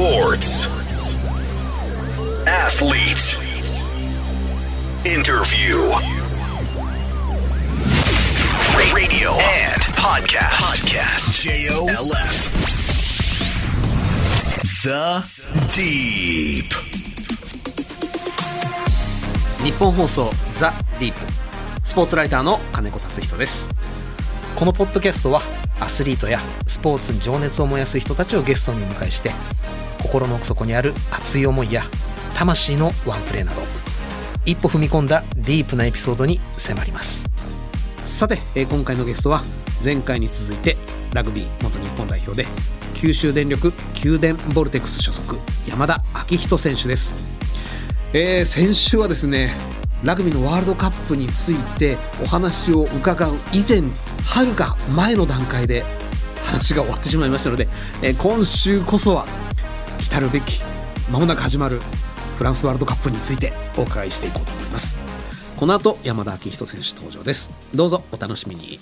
Sports. Athlete. Interview. Radio and podcast. Podcast. J-O-L-F. The Deep. 日本放送ザ・ディープスポーツライターの金子達人ですこのポッドキャストはアスリートやスポーツに情熱を燃やす人たちをゲストにお迎えして心の奥底にある熱い思いや魂のワンプレーなど一歩踏み込んだディープなエピソードに迫ります。さて、え今回のゲストは前回に続いてラグビー元日本代表で九州電力九電ボルテックス所属山田昭人選手です。えー先週はですねラグビーのワールドカップについてお話を伺う以前はるか前の段階で話が終わってしまいましたので、えー今週こそは来たるべき間もなく始まるフランスワールドカップについてお伺いしていこうと思います。この後山田昭人選手登場です。どうぞお楽しみに。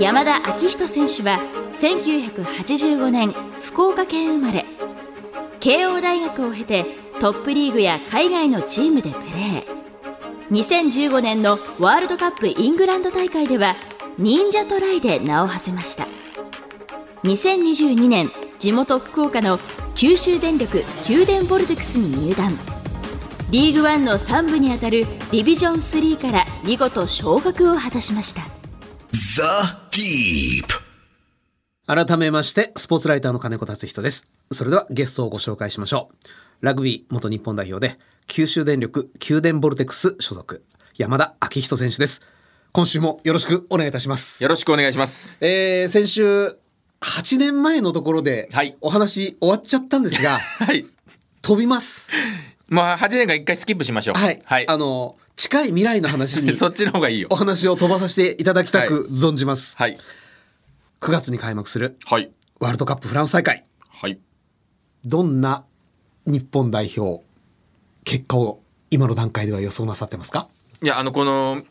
山田昭人選手は1985年福岡県生まれ。慶応大学を経てトップリーグや海外のチームでプレー。2015年のワールドカップイングランド大会では忍者トライで名を馳せました。2022年地元福岡の九州電力九電ボルテックスに入団。リーグワンの3部にあたるディビジョン3から見事昇格を果たしました。The Deep. 改めましてスポーツライターの金子達人ですそれではゲストをご紹介しましょうラグビー元日本代表で九州電力九電ボルテックス所属山田昭人選手です今週もよろしくお願いいたしますよろしくお願いします。えー、先週8年前のところではいお話終わっちゃったんですが、はい。飛びますまあ、8年間一回スキップしましょう。はい、はい。あの近い未来の話に そっちの方がいいよお。話を飛ばさせていただきたくはい存じます、はい。9月に開幕するはい。ワールドカップフランス大会はい。どんな日本代表結果を今の段階では予想なさってますか？いや、あの、この、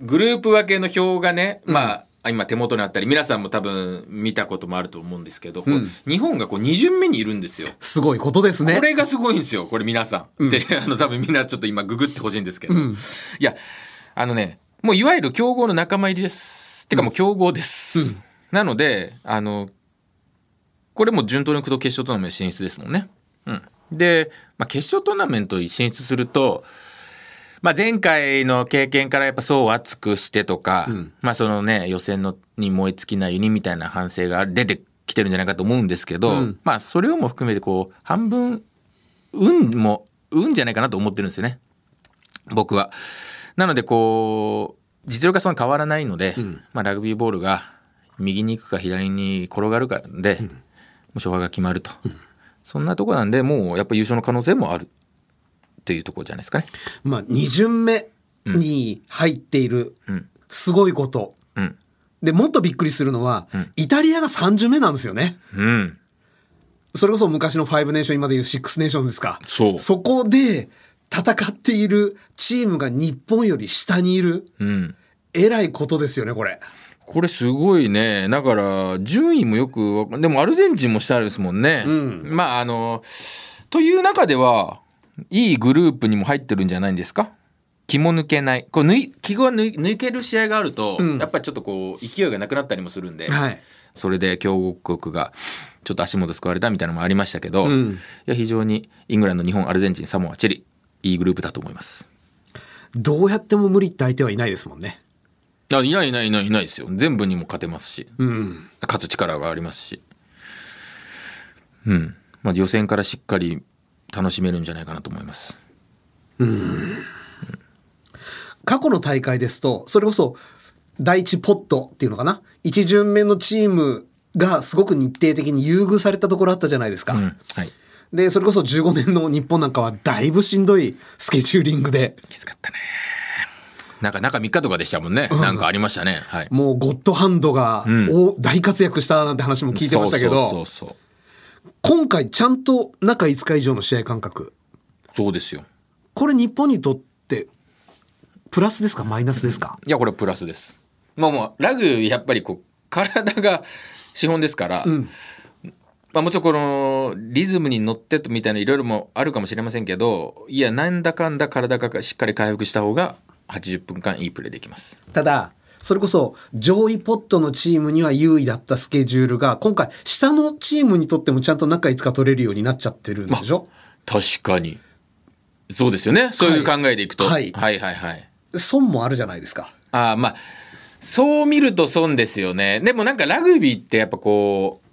グループ分けの表がね、まあ、今手元にあったり、皆さんも多分見たこともあると思うんですけど、こう日本がこう2巡目にいるんですよ。すごいことですねこれがすごいんですよ、これ皆さん。で、あの、多分みんなちょっと今ググってほしいんですけど。いや、あのね、もういわゆる競合の仲間入りです。てかもう競合です。なので、あの、これも順当にいくと決勝トーナメント進出ですもんね。うん。で、まあ、決勝トーナメントに進出すると、まあ、前回の経験からやっぱ層を厚くしてとか、まあそのね予選のに燃え尽きないユニみたいな反省が出てきてるんじゃないかと思うんですけど、まあそれをも含めてこう半分運も運じゃないかなと思ってるんですよね僕は。なのでこう実力がそんな変わらないので、まあ、ラグビーボールが右に行くか左に転がるかで、もう勝敗が決まると、そんなとこなんでもうやっぱ優勝の可能性もあるっていうところじゃないですかね。まあ2巡目に入っているん。すごいこと、うん。でもっとびっくりするのは、イタリアが3巡目なんですよね。うん。それこそ昔の5ネーション今でいう6ネーションですか。そこで戦っているチームが日本より下にいる。うん。えらいことですよねこれこれすごいね。だから、順位もよくでもアルゼンチンも下ですもんね。まあ、あの、という中では、いいグループにも入ってるんじゃないんですか？気も抜けない。こう抜い、気が抜ける試合があると、やっぱりちょっとこう、勢いがなくなったりもするんで、はいそれで強豪国がちょっと足元救われたみたいなのもありましたけど、んいや、非常にイングランド、日本、アルゼンチン、サモア、チリ、いいグループだと思います。どうやっても無理って相手はいないですもんねあいないいないいないいないですよ。全部にも勝てますし。うん勝つ力がありますし、うんまあ、予選からしっかり楽しめるんじゃないかなと思います。過去の大会ですとそれこそ第一ポットっていうのかな？一巡目のチームがすごく日程的に優遇されたところあったじゃないですか。うんはい、でそれこそ15年の日本なんかはだいぶしんどいスケジューリングできつかったね。なんか中3日とかでしたもんね。なんかありましたね。はい。もうゴッドハンドが、ん。お大活躍したなんて話も聞いてましたけど。今回ちゃんと中5日以上の試合間隔。そうですよ。これ日本にとって、プラスですか？マイナスですか？いやこれプラスです。まあもうラグやっぱりこう体が資本ですから、ん。まあ、もちろんこのリズムに乗ってとみたいないろいろもあるかもしれませんけどいやなんだかんだ体がしっかり回復した方が80分間いいプレーできます。ただ、それこそ上位ポットのチームには優位だったスケジュールが、今回下のチームにとってもちゃんと中5日取れるようになっちゃってるんでしょ、確かに。そうですよね。そういう考えでいくと、はい。はいはいはい。損もあるじゃないですか。ああまあそう見ると損ですよね。でもなんかラグビーってやっぱこう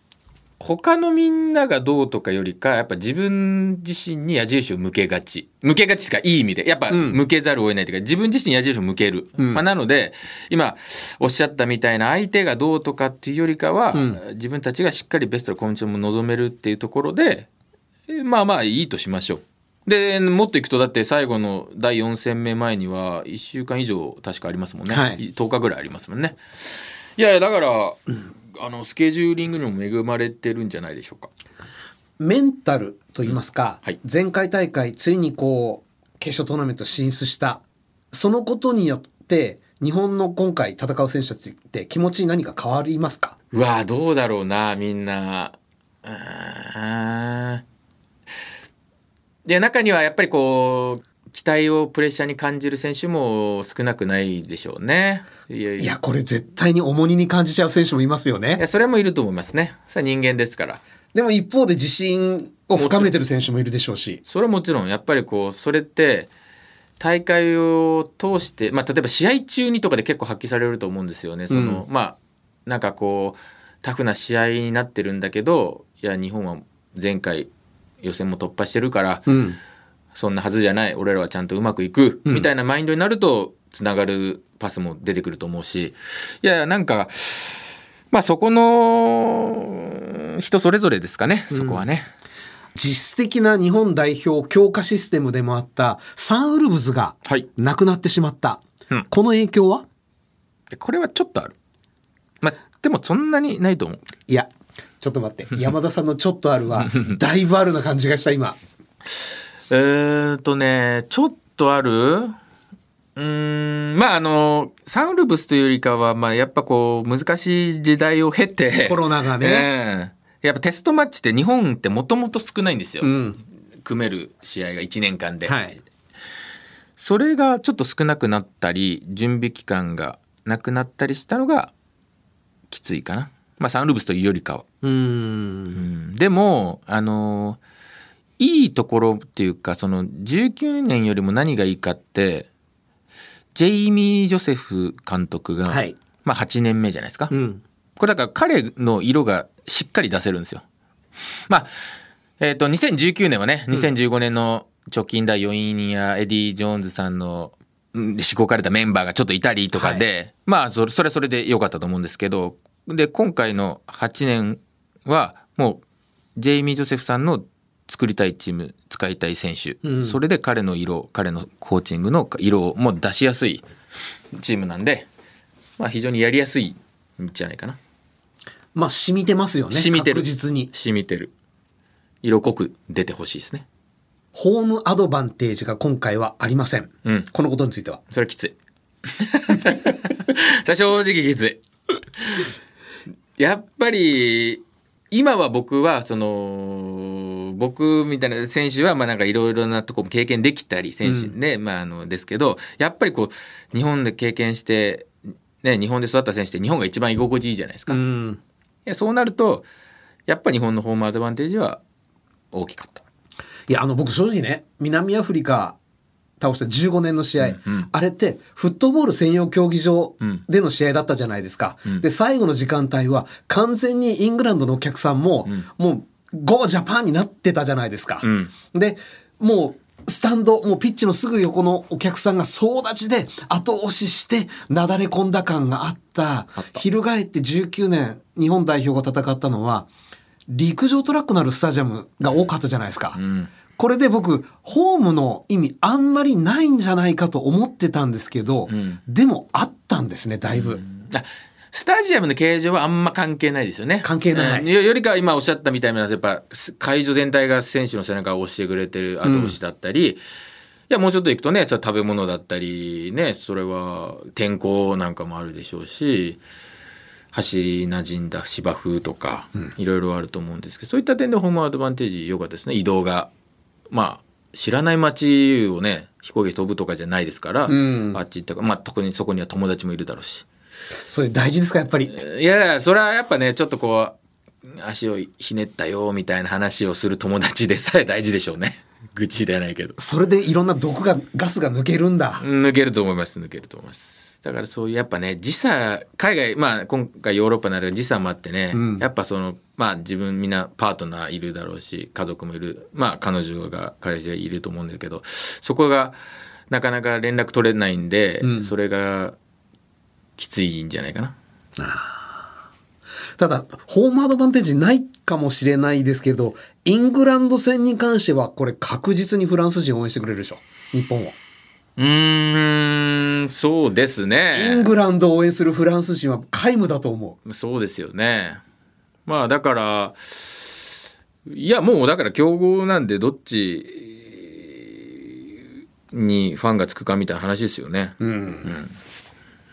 他のみんながどうとかよりかやっぱ自分自身に矢印を向けがち。向けがちしかいい意味で。やっぱん。向けざるを得ないというか、自分自身に矢印を向ける、ん。まあ、なので今おっしゃったみたいな相手がどうとかっていうよりかは、ん。自分たちがしっかりベストなコンディションも望めるっていうところでえまあまあいいとしましょう。でもっといくとだって最後の第4戦目前には1週間以上確かありますもんね、はい。10日ぐらいありますもんね。いやいやだから、あのスケジューリングにも恵まれてるんじゃないでしょうか？メンタルと言いますか、はい。前回大会ついにこう決勝トーナメント進出した。そのことによって日本の今回戦う選手たちって気持ちに何か変わりますか？うわどうだろうなみんな。うー。んで中にはやっぱりこう期待をプレッシャーに感じる選手も少なくないでしょうね。いやいいやこれ絶対に重荷に感じちゃう選手もいますよね。いやそれもいると思いますね。それは人間ですから。でも一方で自信を深めてる選手もいるでしょうし。それはもちろんやっぱりこうそれって大会を通して、まあ、例えば試合中にとかで結構発揮されると思うんですよね。そのまあなんかこうタフな試合になってるんだけどいや日本は前回予選も突破してるから、うんそんなはずじゃない。俺らはちゃんとうまくいく、うん。みたいなマインドになるとつながるパスも出てくると思うし。いやなんかまあそこの人それぞれですかね。そこはね。実質的な日本代表強化システムでもあったサンウルブズがはい。なくなってしまった、うん。この影響は？でこれはちょっとある。まあ、でもそんなにないと思う。いやちょっと待って。山田さんの「ちょっとある」は だいぶあるな感じがした今えーとね、ちょっとある？うーん、まああの、サンウルブスというよりかは、まあやっぱこう、難しい時代を経て。コロナがね ええやっぱテストマッチって日本ってもともと少ないんですよ。うん組める試合が1年間で。はいそれがちょっと少なくなったり、準備期間がなくなったりしたのが、きついかな。まあサンウルブスというよりかは。うーうんんでもあのいいところっていうかその19年よりも何がいいかってジェイミー・ジョセフ監督が、はい。まあ、8年目じゃないですか、うん。これだから彼の色がしっかり出せるんですよ。まあえっ、と2019年はね2015年の直近第4位にやエディ・ジョーンズさんのうんしごかれたメンバーがちょっといたりとかで、まあそれそれはそれで良かったと思うんですけどで今回の8年はもうジェイミー・ジョセフさんの作りたいチーム使いたい選手、うん。それで彼の色彼のコーチングの色をもう出しやすいチームなんで、まあ、非常にやりやすいんじゃないかな。まあ染みてますよね。染みてる。確実に。染みてる。色濃く出てほしいですね。ホームアドバンテージが今回はありません、うん。このことについては。それはきつい。正直きつい。やっぱり今は僕はその僕みたいな選手はまあなんかいろいろなとこも経験できたり選手ね、まああのですけどやっぱりこう日本で経験してね日本で育った選手って日本が一番居心地いいじゃないですか、いうん。やそうなるとやっぱ日本のホームアドバンテージは大きかった。いやあの僕正直ね南アフリカ倒した15年の試合、うんあれってフットボール専用競技場うん。での試合だったじゃないですか、ん。で最後の時間帯は完全にイングランドのお客さんも、もうゴージャパンになってたじゃないですか、うん。でもうスタンドもうピッチのすぐ横のお客さんが総立ちで後押ししてなだれ込んだ感があった。った。翻って19年日本代表が戦ったのは陸上トラックのあるスタジアムが多かったじゃないですか。うん。これで僕ホームの意味あんまりないんじゃないかと思ってたんですけど、ん。でもあったんですねだいぶ。あスタジアムの形状はあんま関係ないですよね。関係ないうんよよりかは今おっしゃったみたいな、やっぱす会場全体が選手の背中を押してくれてる後押しだったり、いや、もうちょっと行くとね、ちょっと食べ物だったり、ね、それは天候なんかもあるでしょうし、走り馴染んだ芝生とか、いろいろあると思うんですけど、そういった点でホームアドバンテージ良かったですね。移動が。まあ、知らない街をね、飛行機飛ぶとかじゃないですから、んあっち行ったか、まあ、特にそこには友達もいるだろうし。それ大事ですかやっぱり？いやいや、それはやっぱね、ちょっとこう、足をひねったよ、みたいな話をする友達でさえ大事でしょうね。愚痴ではないけど。それでいろんな毒がガスが抜けるんだ抜けると思います、抜けると思います。だからそういうやっぱね、時差、海外、まあ今回ヨーロッパなら時差もあってね、んやっぱその、まあ自分みんなパートナーいるだろうし、家族もいる、まあ彼女が、彼氏がいると思うんだけど、そこがなかなか連絡取れないんで、うんそれがきついんじゃないかな。ただホームアドバンテージないかもしれないですけれどイングランド戦に関してはこれ確実にフランス人応援してくれるでしょ日本をうーん、そうですね。イングランドを応援するフランス人は皆無だと思うそうですよね。まあだから、いやもうだから強豪なんでどっちにファンがつくかみたいな話ですよね。うんうん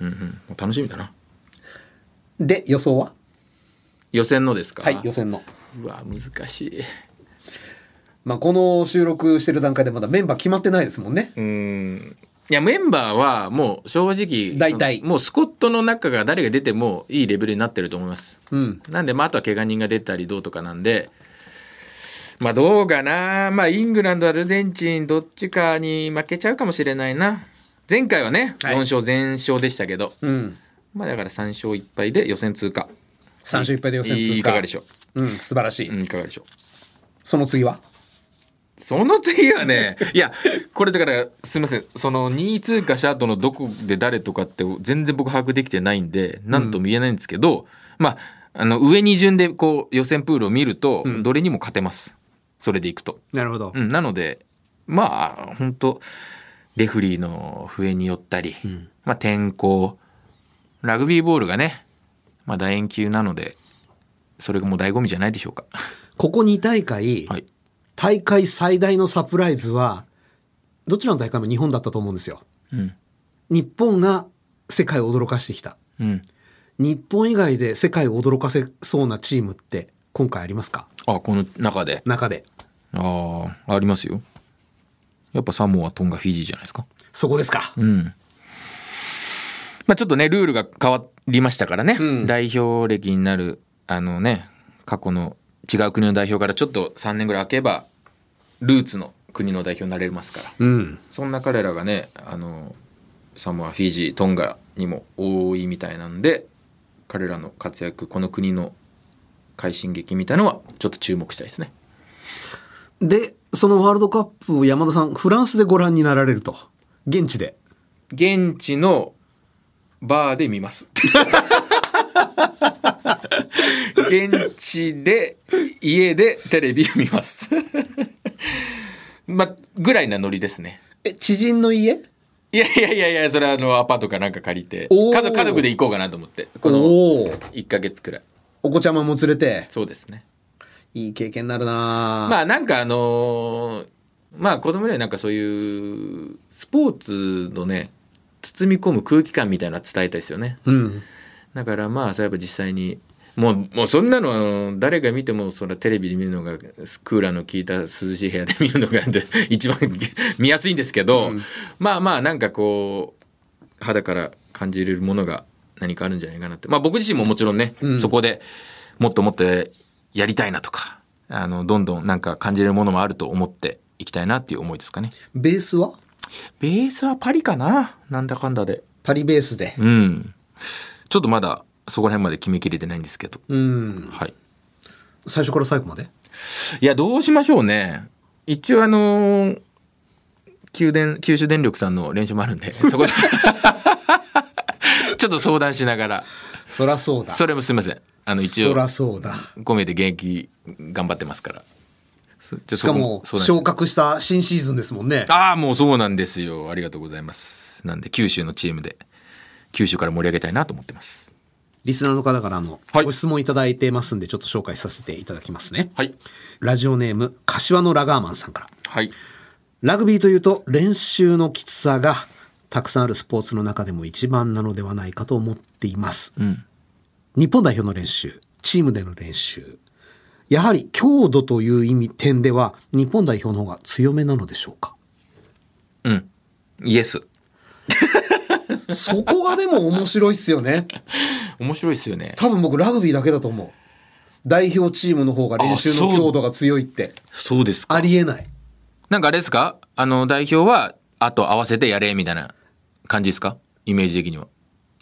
うんもう楽しみだな。で予想は？予選のですか？はい予選のうわ、難しい。まあこの収録してる段階でまだメンバー決まってないですもんねうーん。いや、メンバーはもう正直、大体もうスコットの中が誰が出てもいいレベルになってると思います。うんなんで、まあ、あとは怪我人が出たりどうとかなんで、まあ、どうかな。まあ、イングランド、アルゼンチン、どっちかに負けちゃうかもしれないな。前回はね、はい4勝全勝でしたけど、うんまあ、だから3勝1敗で予選通過。3勝1敗で予選通過いかがでしょうん素晴らしい、う。うん、いかがでしょう。その次は？その次はね、いや、これだから、すみません、その2位通過した後のどこで誰とかって全然僕把握できてないんで、なんとも言えないんですけど、まあ、あの、上に順でこう予選プールを見ると、どれにも勝てます。それでいくと。なるほどうん、なので、まあ、本当レフリーの笛によったり、まあ、天候、ラグビーボールがね、まあ、楕円球なので、それがもう醍醐味じゃないでしょうか。ここ2大会、はい。大会最大のサプライズはどちらの大会も日本だったと思うんですようん。日本が世界を驚かしてきたうん。日本以外で世界を驚かせそうなチームって今回ありますか？あ、この中で。中でああ、ありますよ。やっぱサモア、トンガ、フィジーじゃないですか。そこですかうん。まあちょっとね、ルールが変わりましたからね。うん代表歴になる、あのね、過去の違う国の代表からちょっと3年ぐらい空けば、ルーツの国の代表になれますから。うんそんな彼らがね、あの、サモア、フィジー、トンガにも多いみたいなんで、彼らの活躍、この国の快進撃みたいのは、ちょっと注目したいですね。でそのワールドカップを山田さんフランスでご覧になられると現地で現地のバーで見ます。現地で家でテレビを見ます。まあぐらいなノリですね。え知人の家？いやいやいやいやそれはあのアパートかなんか借りて家族家族で行こうかなと思ってこのおお1ヶ月くらいお子ちゃまも連れてそうですね。いい経験になるな。まあなんかあのーまあ子供にはなんかそういうスポーツのね包み込む空気感みたいなのは伝えたいですよね。うん。だからまあそういえば実際にもうもうそんなのあの誰が見てもそれはテレビで見るのがクーラーの効いた涼しい部屋で見るのが一番見やすいんですけど、まあまあなんかこう肌から感じれるものが何かあるんじゃないかなって。まあ僕自身ももちろんね、ん。そこでもっともっとやりたいなとかあのどんどんなんか感じれるものもあると思っていきたいなっていう思いですかね。ベースは？ベースはパリかななんだかんだで。パリベースでうん。ちょっとまだそこら辺まで決めきれてないんですけど。うんはい。最初から最後まで？いや、どうしましょうね。一応あのー九電、九州電力さんの練習もあるんで、そこで ちょっと相談しながら、そらそうだそれもすみません。あの、一そ応、らそうだ5名で現役頑張ってますから。ししかも昇格した新シーズンですもんねああ、もうそうなんですよ。ありがとうございます。なんで、九州のチームで、九州から盛り上げたいなと思ってます。リスナーの方からあの、はいご質問いただいてますんで、ちょっと紹介させていただきますね。はいラジオネーム、柏のラガーマンさんから。はいラグビーというと練習のきつさがたくさんあるスポーツの中でも一番なのではないかと思っています。ん日本代表の練習、チームでの練習、やはり強度という意味点では日本代表の方が強めなのでしょうか？うん。イエス。そこがでも面白いっすよね。面白いですよね。多分僕ラグビーだけだと思う。代表チームの方が練習の強度が強いって。そうですか。ありえない。なんかあれですか？あの代表はあと合わせてやれみたいな感じですか？イメージ的には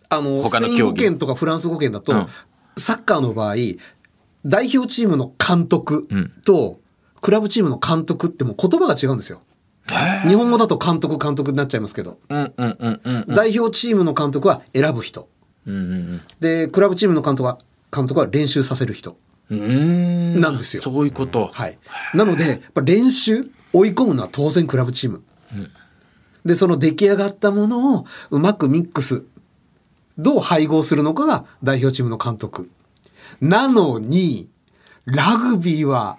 あの、スペイン語圏とかフランス語圏だと、うん。サッカーの場合、代表チームの監督うん。と、クラブチームの監督ってもう言葉が違うんですよ。日本語だと監督監督になっちゃいますけど、うんうんうんうん。代表チームの監督は選ぶ人。うんうんで、クラブチームの監督は、監督は練習させる人。うんうん。なんですよ。そういうこと。はい。なので、やっぱ練習、追い込むのは当然クラブチーム。で、その出来上がったものをうまくミックス、どう配合するのかが代表チームの監督。なのに、ラグビーは、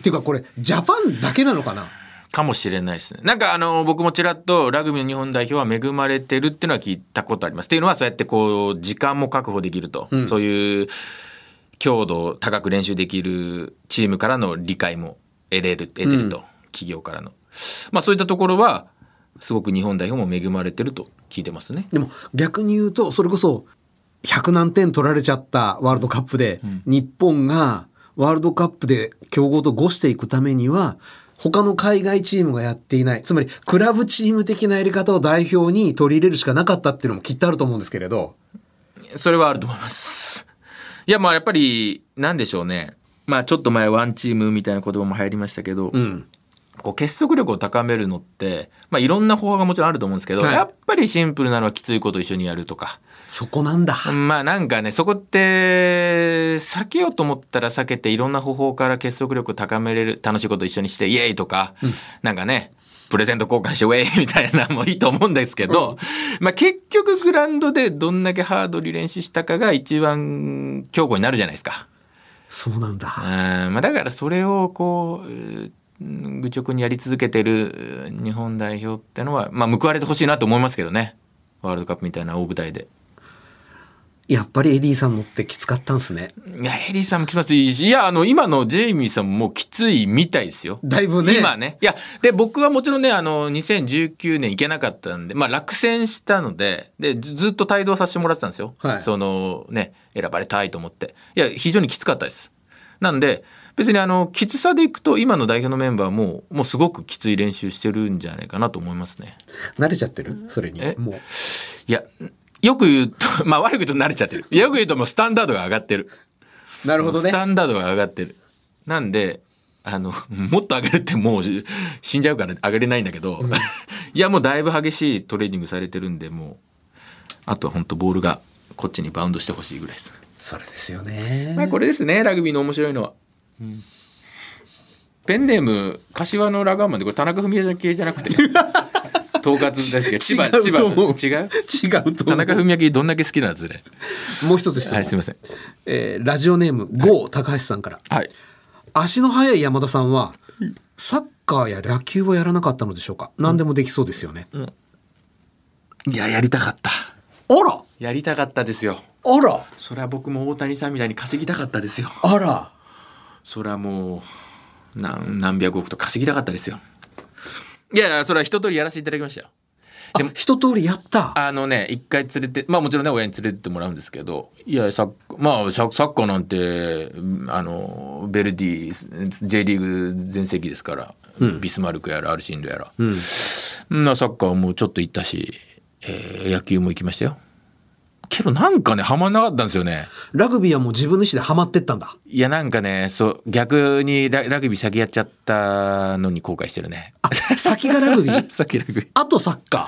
っていうかこれ、ジャパンだけなのかな？かもしれないですね。なんかあの僕もちらっとラグビーの日本代表は恵まれてるっていうのは聞いたことあります。っていうのはそうやってこう時間も確保できると、そういう強度を高く練習できるチームからの理解も得れる得てると、企業からの。まあそういったところはすごく日本代表も恵まれてると聞いてますね。でも逆に言うと、それこそ、100何点取られちゃったワールドカップで、日本がワールドカップで強豪と5していくためには、他の海外チームがやっていない、つまりクラブチーム的なやり方を代表に取り入れるしかなかったっていうのもきっとあると思うんですけれど、それはあると思います。いやまあやっぱりなんでしょうね。まあちょっと前ワンチームみたいな言葉も入りましたけど、うん。こう結束力を高めるのって、まあ、いろんな方法がもちろんあると思うんですけど、はいやっぱりシンプルなのはきついことを一緒にやるとか。そこなんだ。まあなんかね、そこって、避けようと思ったら避けて、いろんな方法から結束力を高めれる、楽しいことを一緒にして、イエーイとか、なんかね、プレゼント交換してウェイみたいなのもいいと思うんですけど、まあ結局グラウンドでどんだけハードに練習したかが一番強固になるじゃないですか。そうなんだ。うんまあ、だからそれをこう愚直にやり続けてる日本代表ってのは、まあ、報われてほしいなと思いますけどねワールドカップみたいな大舞台で。やっぱりエディさんのってきつかったんですね。いやエリーさんもきついいしいやあの今のジェイミーさんもきついみたいですよ。だいぶね。今ね。いや、で、僕はもちろんね、あの、2019年行けなかったんで、まあ、落選したので、で、ずずっと帯同させてもらってたんですよ。はいその、ね、選ばれたいと思って。いや、非常にきつかったです。なんで、別にあの、きつさでいくと、今の代表のメンバーも、もうすごくきつい練習してるんじゃないかなと思いますね。慣れちゃってる？それに？え？もう。いや、よく言うと、まあ、悪く言うと慣れちゃってる。よく言うともうスタンダードが上がってる。なるほどねス。タンダードが上がってる。なんで、あの、もっと上げるってもう死んじゃうから上げれないんだけど、いやもうだいぶ激しいトレーニングされてるんで、もう、あとは本当ボールがこっちにバウンドしてほしいぐらいです。それですよね。まあこれですね、ラグビーの面白いのは。ペンネーム、柏のラガーマンで、これ田中文也系じゃなくて、統括ですけど、千葉、違う千葉、違う？違うと。田中文也系どんだけ好きなんですね。もう一つ質問。はい、すみません。えーラジオネーム、ゴー高橋さんから。はい。足の速い山田さんは、サッカーや野球はやらなかったのでしょうか？何でもできそうですよね。いや、やりたかった。あらやりたかったですよ。あらそれは僕も大谷さんみたいに稼ぎたかったですよ。あらそれはもう何何百億と稼ぎたかったですよ。いやそれは一通りやらせていただきましたよ。あ一通りやった？あのね一回連れてまあもちろんね親に連れてってもらうんですけどいやサッまあササッカーなんてあのベルディ J リーグ全盛期ですから、ビスマルクやらアルシンドやら、うん。なサッカーもちょっと行ったし、えー野球も行きましたよ。けどなんかねハマんなかったんですよね。ラグビーはもう自分の意思でハマってったんだ。いやなんかねそう逆にララグビー先やっちゃったのに後悔してるね。あ、先がラグビー？先ラグビーあとサッカー。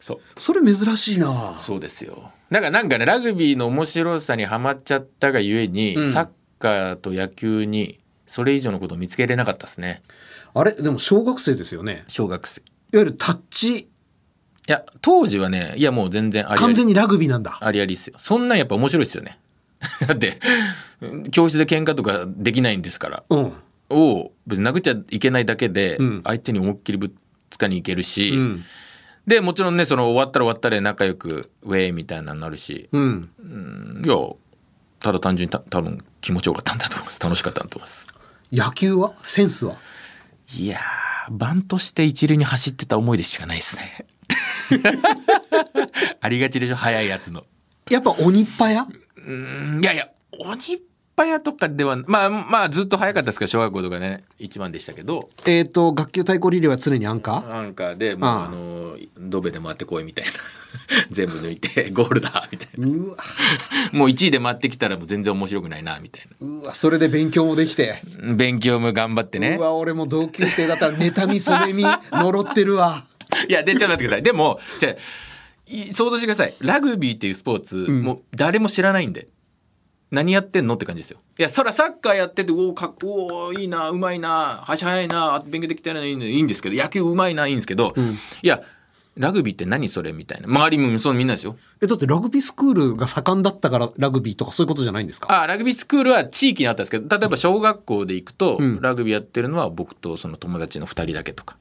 そうそれ珍しいなそうですよ。だからなんかねラグビーの面白さにはまっちゃったがゆえに、うんサッカーと野球にそれ以上のことを見つけれなかったですねあれ？でも小学生ですよね。小学生。いわゆるタッチや当時はねいやもう全然ありあり。完全にラグビーなんだ。ありありですよ。そんなんやっぱ面白いですよね。だって教室で喧嘩とかできないんですから。うん。を別に殴っちゃいけないだけでん。相手に思いっきりぶっつかにいけるし、うん。でもちろんねその終わったら終わったで仲良くウェイみたいなのになるし、うん。いやただ単純にた多分気持ちよかったんだと思います。楽しかったんだと思います。野球は？センスは？いやーバントして一塁に走ってた思いでしかないですね ありがちでしょ早いやつの。やっぱ鬼っぱや？うんいやいや鬼っぱやとかではまあまあずっと早かったですけど小学校とかね一番でしたけど。えっ、と、学級対抗リレーは常にアンカー？なんかでもうああ。あのドベで回ってこいみたいな。全部抜いてゴールだみたいな。うわ、もう1位で回ってきたらもう全然面白くないなみたいうわ、それで勉強もできて。な勉強も頑張ってね。うわ、俺も同級生だったら妬み、そねみ、呪ってるわ。いやでちょっと待ってください。でもじゃ想像してください。ラグビーっていうスポーツ、もう誰も知らないんで。何やってんのって感じですよ。いやそらサッカーやってておおかっおーいいなうまいな足早いな勉強できたらいい,、んですけど野球うまいないいんですけど、いやラグビーって何それみたいな。周りもそのみんなですよ。え、だってラグビースクールが盛んだったからラグビーとかそういうことじゃないんですか？あラグビースクールは地域にあったんですけど例えば小学校で行くと、ラグビーやってるのは僕とその友達の2人だけとか、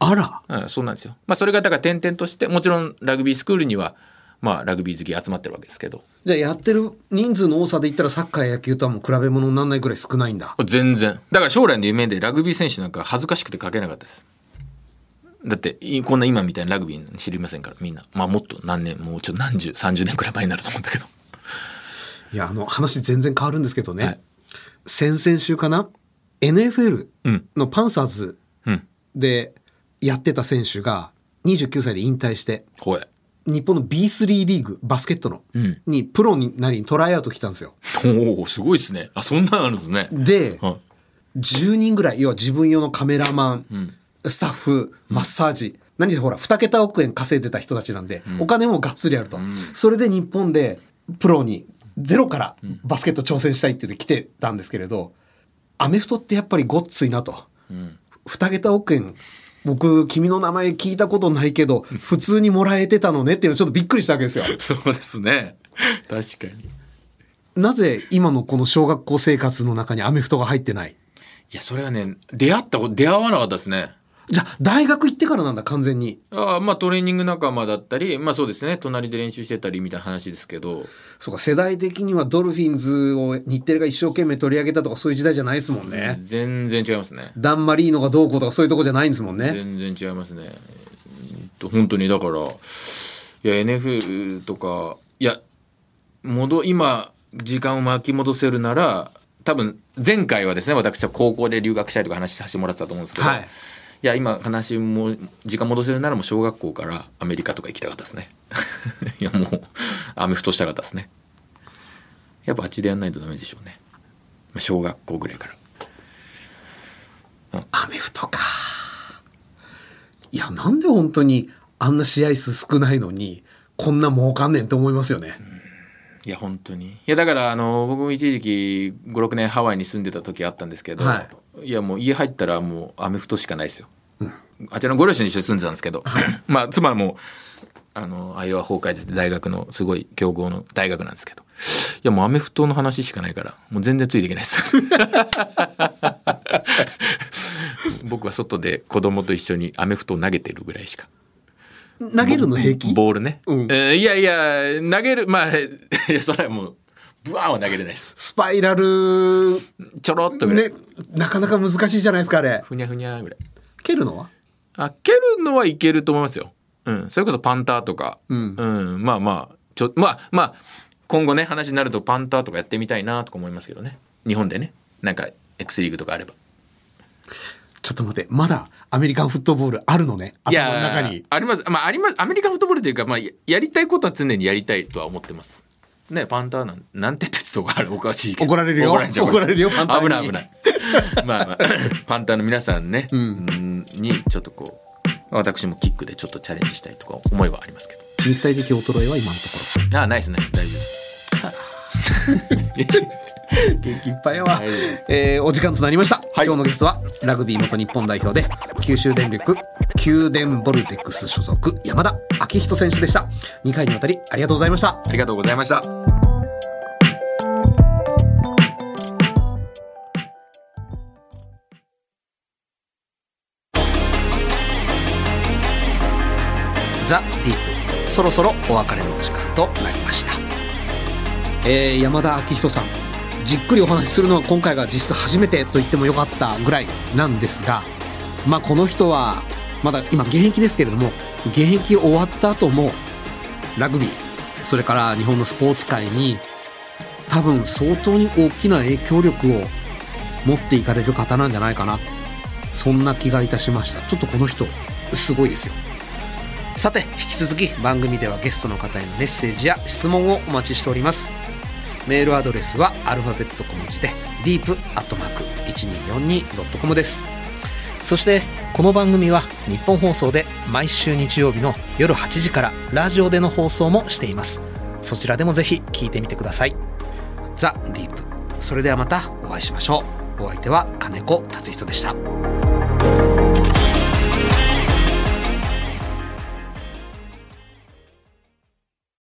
あら。うん、そうなんですよ。まあそれがだから点々としてもちろんラグビースクールにはまあラグビー好き集まってるわけですけど。じゃあやってる人数の多さで言ったらサッカーや野球とはもう比べ物にならないぐらい少ないんだ。全然。だから将来の夢でラグビー選手なんか恥ずかしくて書けなかったです。だっていこんな今みたいなラグビー知りませんからみんな。まあもっと何年もうちょっと何十30年くらい前になると思うんだけど。いや、あの話全然変わるんですけどね。はい。先々週かな ?NFL うん。のパンサーズうん。でやってた選手が29歳で引退して、日本の B3 リーグ、バスケットの、ん。にプロになりにトライアウト来たんですよ。おおすごいですね。あそんなのあるんですね。で、はい。10人ぐらい、要は自分用のカメラマン、スタッフ、マッサージ、何せほら、2桁億円稼いでた人たちなんで、お金もがっつりあると。それで日本でプロにゼロからバスケット挑戦したいって言って来てたんですけれど、アメフトってやっぱりごっついなと。2桁億円、僕、君の名前聞いたことないけど、普通にもらえてたのねっていうのちょっとびっくりしたわけですよ。そうですね。確かに。なぜ今のこの小学校生活の中にアメフトが入ってない？いやそれはね出会ったこと出会わなかったですねじゃあ、大学行ってからなんだ、完全に。ああまあトレーニング仲間だったりまあそうですね隣で練習してたりみたいな話ですけどそうか世代的にはドルフィンズを日テレが一生懸命取り上げたとかそういう時代じゃないですもんね。全然違いますねダンマリーノがどうこうとかそういうとこじゃないんですもんね。全然違いますね本当にだからいや NFL とかいや戻今時間を巻き戻せるなら多分前回はですね私は高校で留学したいとか話させてもらってたと思うんですけど、はいいや今話も時間戻せるならもう小学校からアメリカとか行きたかったですね。いやもうアメフトしたかったですね。やっぱあっちでやんないとダメでしょうね。小学校ぐらいから。アメフトか。いや、なんで本当にあんな試合数少ないのにこんな儲かんねんって思いますよね。いや本当に。いやだからあの僕も一時期56年ハワイに住んでた時あったんですけど、、はい。やもう家入ったらもうアメフトしかないですよ、あちらのご両親に一緒に住んでたんですけど、まあ妻もあのアイオワ崩壊って大学のすごい強豪の大学なんですけどいやもうアメフトの話しかないからもう全然ついていけないです。僕は外で子供と一緒にアメフトを投げてるぐらいしか投げるの平気？ボールね、うん。えーいやいや投げるまあ それはもうブワーンは投げれないです。スパイラル、ちょろっとぐらい、ね、なかなか難しいじゃないですか、あれ。ふにゃふにゃぐらい。蹴るのは？あ蹴るのはいけると思いますよ。うん。それこそパンターとか。うん。まあまあちょまあまあ今後ね話になるとパンターとかやってみたいなとか思いますけどね。日本でね。なんか X リーグとかあれば。ちょっと待って、まだアメリカンフットボールあるのね？いや中に。あります。まああります。アメリカンフットボールというかまあややりたいことは常にやりたいとは思ってます。ねパンターなんなんて鉄とかある？おかしいけど。怒られるよ。怒られるよパンタ危ない危ない。まあまあ パンターの皆さんね、うん。にちょっとこう私もキックでちょっとチャレンジしたいとか思いはありますけど。肉体的衰えは今のとこあナイスナイス大丈夫です。ろ。元気いっぱいやわ。はい。えーお時間となりました。今日のゲストは、ラグビー元日本代表で、九州電力宮殿ボルテックス所属山田昭人選手でした。2回にわたりありがとうございました。ありがとうございました。ザ・ディープそろそろお別れの時間となりました、えー、山田昭人さんじっくりお話しするのは今回が実質初めてと言ってもよかったぐらいなんですがまあこの人はまだ今現役ですけれども現役終わった後もラグビーそれから日本のスポーツ界に多分相当に大きな影響力を持っていかれる方なんじゃないかな。そんな気がいたしました。ちょっとこの人すごいですよ。さて引き続き番組ではゲストの方へのメッセージや質問をお待ちしております。メールアドレスはアルファベット小文字で deep.1242.com です。そしてこの番組は日本放送で毎週日曜日の夜8時からラジオでの放送もしています。そちらでもぜひ聞いてみてください。ザ・ディープ。それではまたお会いしましょう。お相手は金子達人でした。